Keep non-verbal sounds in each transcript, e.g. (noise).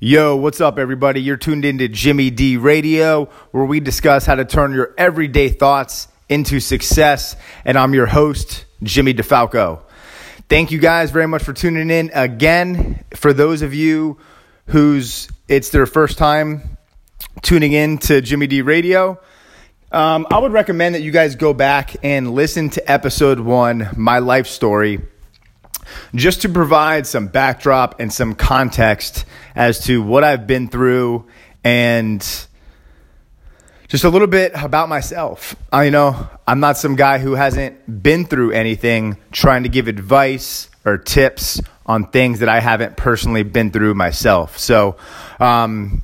Yo, what's up, everybody? You're tuned into Jimmy D Radio, where we discuss how to turn your everyday thoughts into success. And I'm your host, Jimmy DeFalco. Thank you guys very much for tuning in again. For those of you whose it's their first time tuning in to Jimmy D Radio, um, I would recommend that you guys go back and listen to episode one, My Life Story just to provide some backdrop and some context as to what I've been through and just a little bit about myself. I you know I'm not some guy who hasn't been through anything trying to give advice or tips on things that I haven't personally been through myself. So um,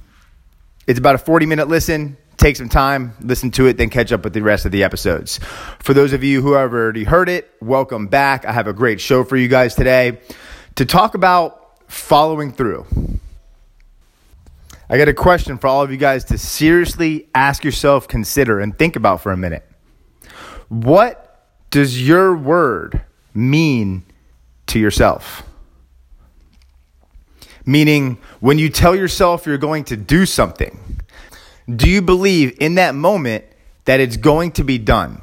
it's about a 40 minute listen take some time, listen to it, then catch up with the rest of the episodes. For those of you who have already heard it, welcome back. I have a great show for you guys today to talk about following through. I got a question for all of you guys to seriously ask yourself, consider, and think about for a minute. What does your word mean to yourself? Meaning, when you tell yourself you're going to do something, do you believe in that moment that it's going to be done?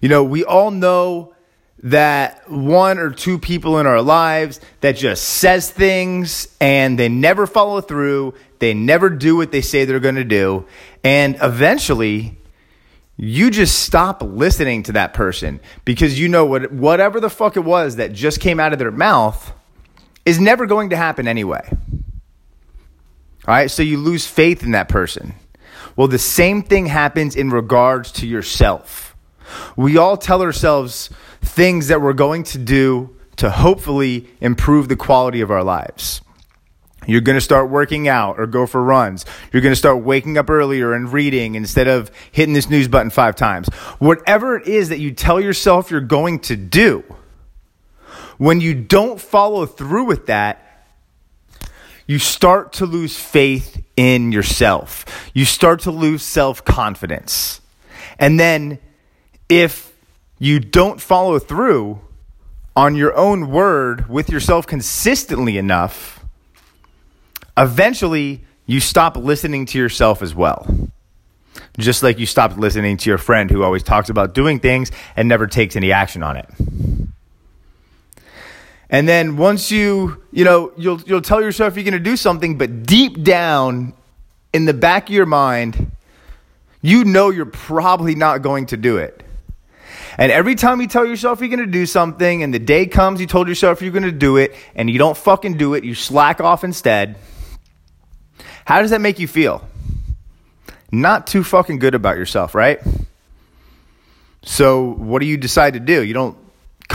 You know, we all know that one or two people in our lives that just says things and they never follow through, they never do what they say they're going to do, and eventually you just stop listening to that person because you know what whatever the fuck it was that just came out of their mouth is never going to happen anyway. All right, so you lose faith in that person. Well, the same thing happens in regards to yourself. We all tell ourselves things that we're going to do to hopefully improve the quality of our lives. You're going to start working out or go for runs. You're going to start waking up earlier and reading instead of hitting this news button five times. Whatever it is that you tell yourself you're going to do, when you don't follow through with that, you start to lose faith in yourself. You start to lose self confidence. And then, if you don't follow through on your own word with yourself consistently enough, eventually you stop listening to yourself as well. Just like you stopped listening to your friend who always talks about doing things and never takes any action on it. And then once you, you know, you'll you'll tell yourself you're going to do something, but deep down in the back of your mind, you know you're probably not going to do it. And every time you tell yourself you're going to do something and the day comes you told yourself you're going to do it and you don't fucking do it, you slack off instead. How does that make you feel? Not too fucking good about yourself, right? So, what do you decide to do? You don't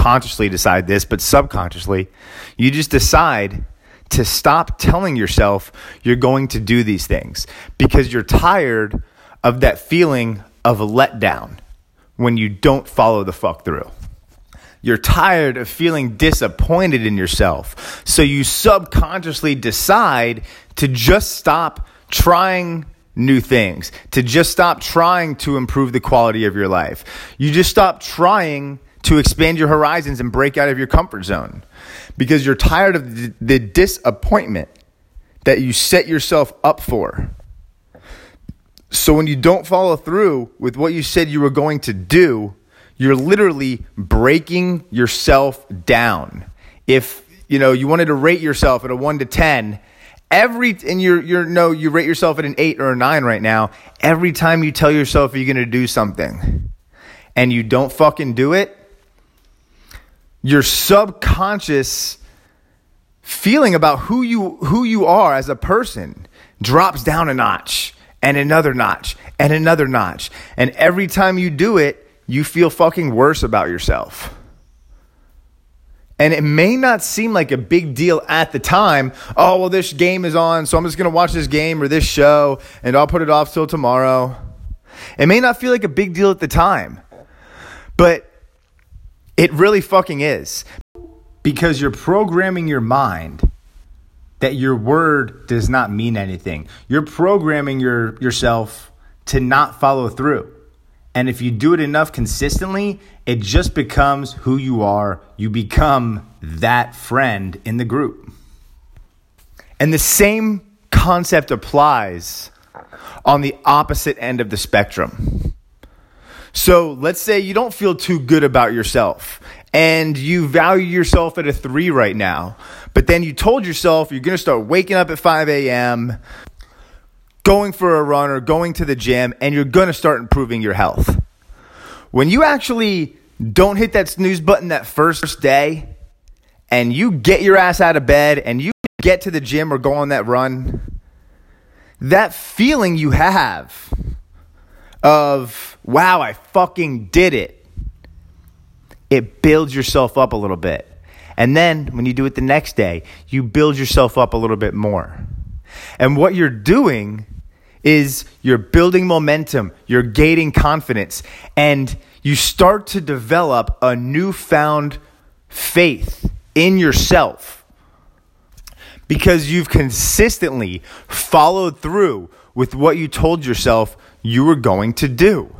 consciously decide this, but subconsciously, you just decide to stop telling yourself you're going to do these things because you're tired of that feeling of letdown when you don't follow the fuck through. You're tired of feeling disappointed in yourself. So you subconsciously decide to just stop trying new things, to just stop trying to improve the quality of your life. You just stop trying to expand your horizons and break out of your comfort zone because you're tired of the, disappointment that you set yourself up for. So when you don't follow through with what you said you were going to do, you're literally breaking yourself down. If you know you wanted to rate yourself at a 1 to 10, every and you're you're no you rate yourself at an 8 or a 9 right now, every time you tell yourself you're going to do something and you don't fucking do it, your subconscious feeling about who you who you are as a person drops down a notch and another notch and another notch and every time you do it you feel fucking worse about yourself and it may not seem like a big deal at the time. Oh, well, this game is on, so I'm just going to watch this game or this show, and I'll put it off till tomorrow. It may not feel like a big deal at the time. But it really fucking is. Because you're programming your mind that your word does not mean anything. You're programming your, yourself to not follow through. And if you do it enough consistently, it just becomes who you are. You become that friend in the group. And the same concept applies on the opposite end of the spectrum. So let's say you don't feel too good about yourself and you value yourself at a three right now, but then you told yourself you're going to start waking up at 5 a.m., going for a run or going to the gym, and you're going to start improving your health. When you actually don't hit that snooze button that first day and you get your ass out of bed and you get to the gym or go on that run, that feeling you have of, wow, I fucking did it, it builds yourself up a little bit. And then when you do it the next day, you build yourself up a little bit more. And what you're doing is you're building momentum, you're gaining confidence, and you start to develop a newfound faith in yourself because you've consistently followed through with what you told yourself you were going to do.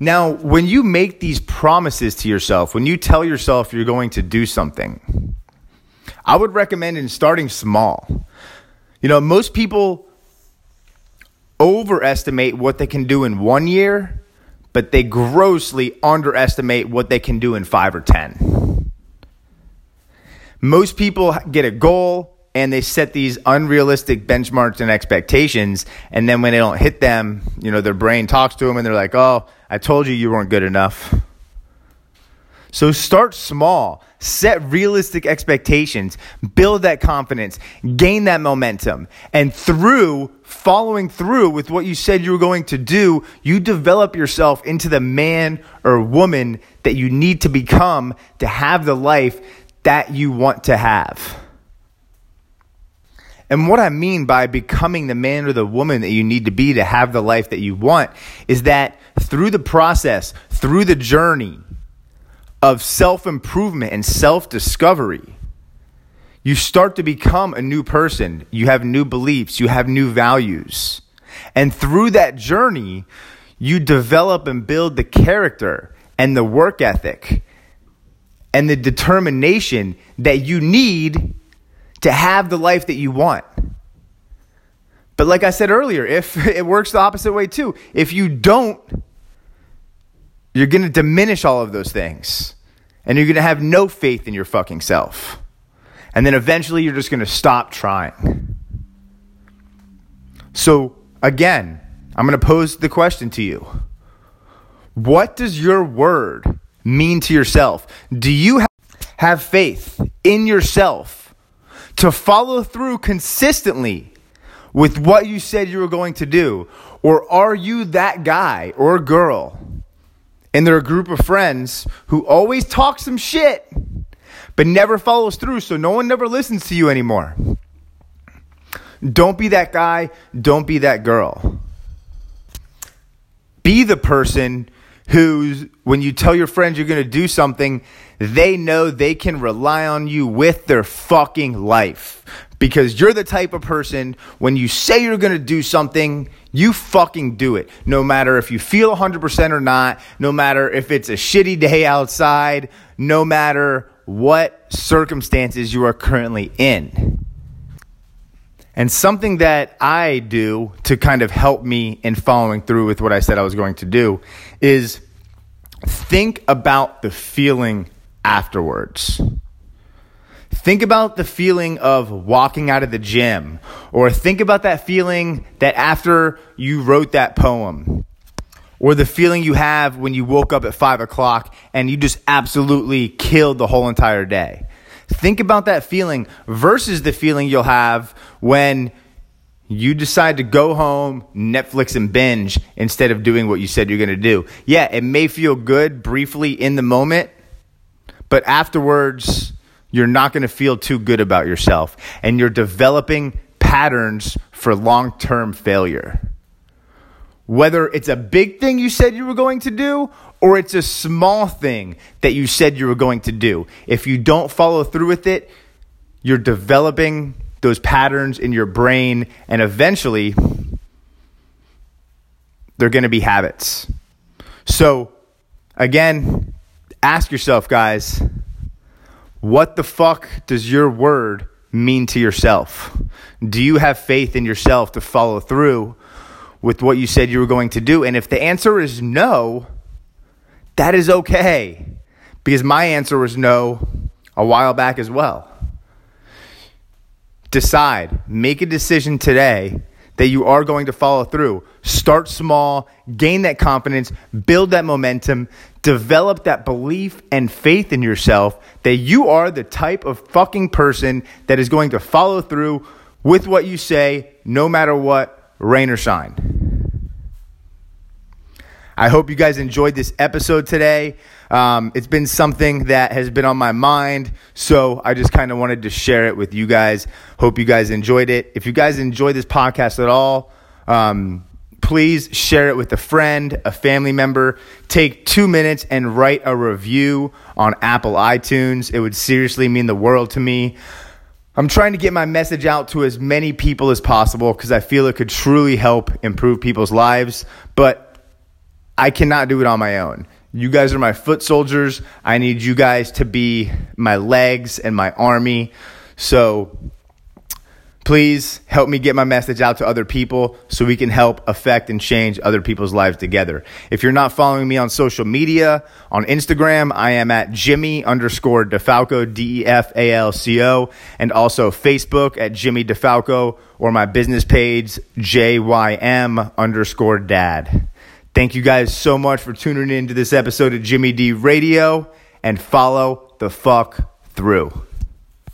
Now, when you make these promises to yourself, when you tell yourself you're going to do something, I would recommend in starting small. You know, most people overestimate what they can do in one year, but they grossly underestimate what they can do in five or 10. Most people get a goal and they set these unrealistic benchmarks and expectations. And then when they don't hit them, you know, their brain talks to them and they're like, oh, I told you you weren't good enough. So start small, set realistic expectations, build that confidence, gain that momentum. And through following through with what you said you were going to do, you develop yourself into the man or woman that you need to become to have the life that you want to have. And what I mean by becoming the man or the woman that you need to be to have the life that you want is that through the process, through the journey, of self improvement and self discovery, you start to become a new person. You have new beliefs, you have new values. And through that journey, you develop and build the character and the work ethic and the determination that you need to have the life that you want. But like I said earlier, if (laughs) it works the opposite way too, if you don't, you're going to diminish all of those things. And you're going to have no faith in your fucking self. And then eventually you're just going to stop trying. So, again, I'm going to pose the question to you What does your word mean to yourself? Do you have faith in yourself to follow through consistently with what you said you were going to do? Or are you that guy or girl? And they're a group of friends who always talk some shit but never follows through so no one never listens to you anymore. Don't be that guy don't be that girl. Be the person who's when you tell your friends you're going to do something they know they can rely on you with their fucking life because you're the type of person when you say you're going to do something you fucking do it. No matter if you feel 100% or not, no matter if it's a shitty day outside, no matter what circumstances you are currently in. And something that I do to kind of help me in following through with what I said I was going to do is think about the feeling afterwards. Think about the feeling of walking out of the gym, or think about that feeling that after you wrote that poem, or the feeling you have when you woke up at five o'clock and you just absolutely killed the whole entire day. Think about that feeling versus the feeling you'll have when you decide to go home, Netflix and binge instead of doing what you said you're going to do. Yeah, it may feel good briefly in the moment, but afterwards, you're not going to feel too good about yourself and you're developing patterns for long term failure. Whether it's a big thing you said you were going to do or it's a small thing that you said you were going to do, if you don't follow through with it, you're developing those patterns in your brain and eventually they're going to be habits. So, again, ask yourself, guys what the fuck does your word mean to yourself? Do you have faith in yourself to follow through with what you said you were going to do? And if the answer is no, that is okay. Because my answer was no a while back as well. Decide, make a decision today that you are going to follow through. Start small, gain that confidence, build that momentum, develop that belief and faith in yourself that you are the type of fucking person that is going to follow through with what you say, no matter what, rain or shine. I hope you guys enjoyed this episode today. Um, it's been something that has been on my mind, so I just kind of wanted to share it with you guys. Hope you guys enjoyed it. If you guys enjoy this podcast at all, um, please share it with a friend, a family member. Take two minutes and write a review on Apple iTunes. It would seriously mean the world to me. I'm trying to get my message out to as many people as possible because I feel it could truly help improve people's lives, but I cannot do it on my own. You guys are my foot soldiers. I need you guys to be my legs and my army. So please help me get my message out to other people so we can help affect and change other people's lives together. If you're not following me on social media, on Instagram, I am at Jimmy underscore DeFalco, D E F A L C O, and also Facebook at Jimmy DeFalco or my business page, JYM underscore dad. Thank you guys so much for tuning in to this episode of Jimmy D Radio and follow the fuck through.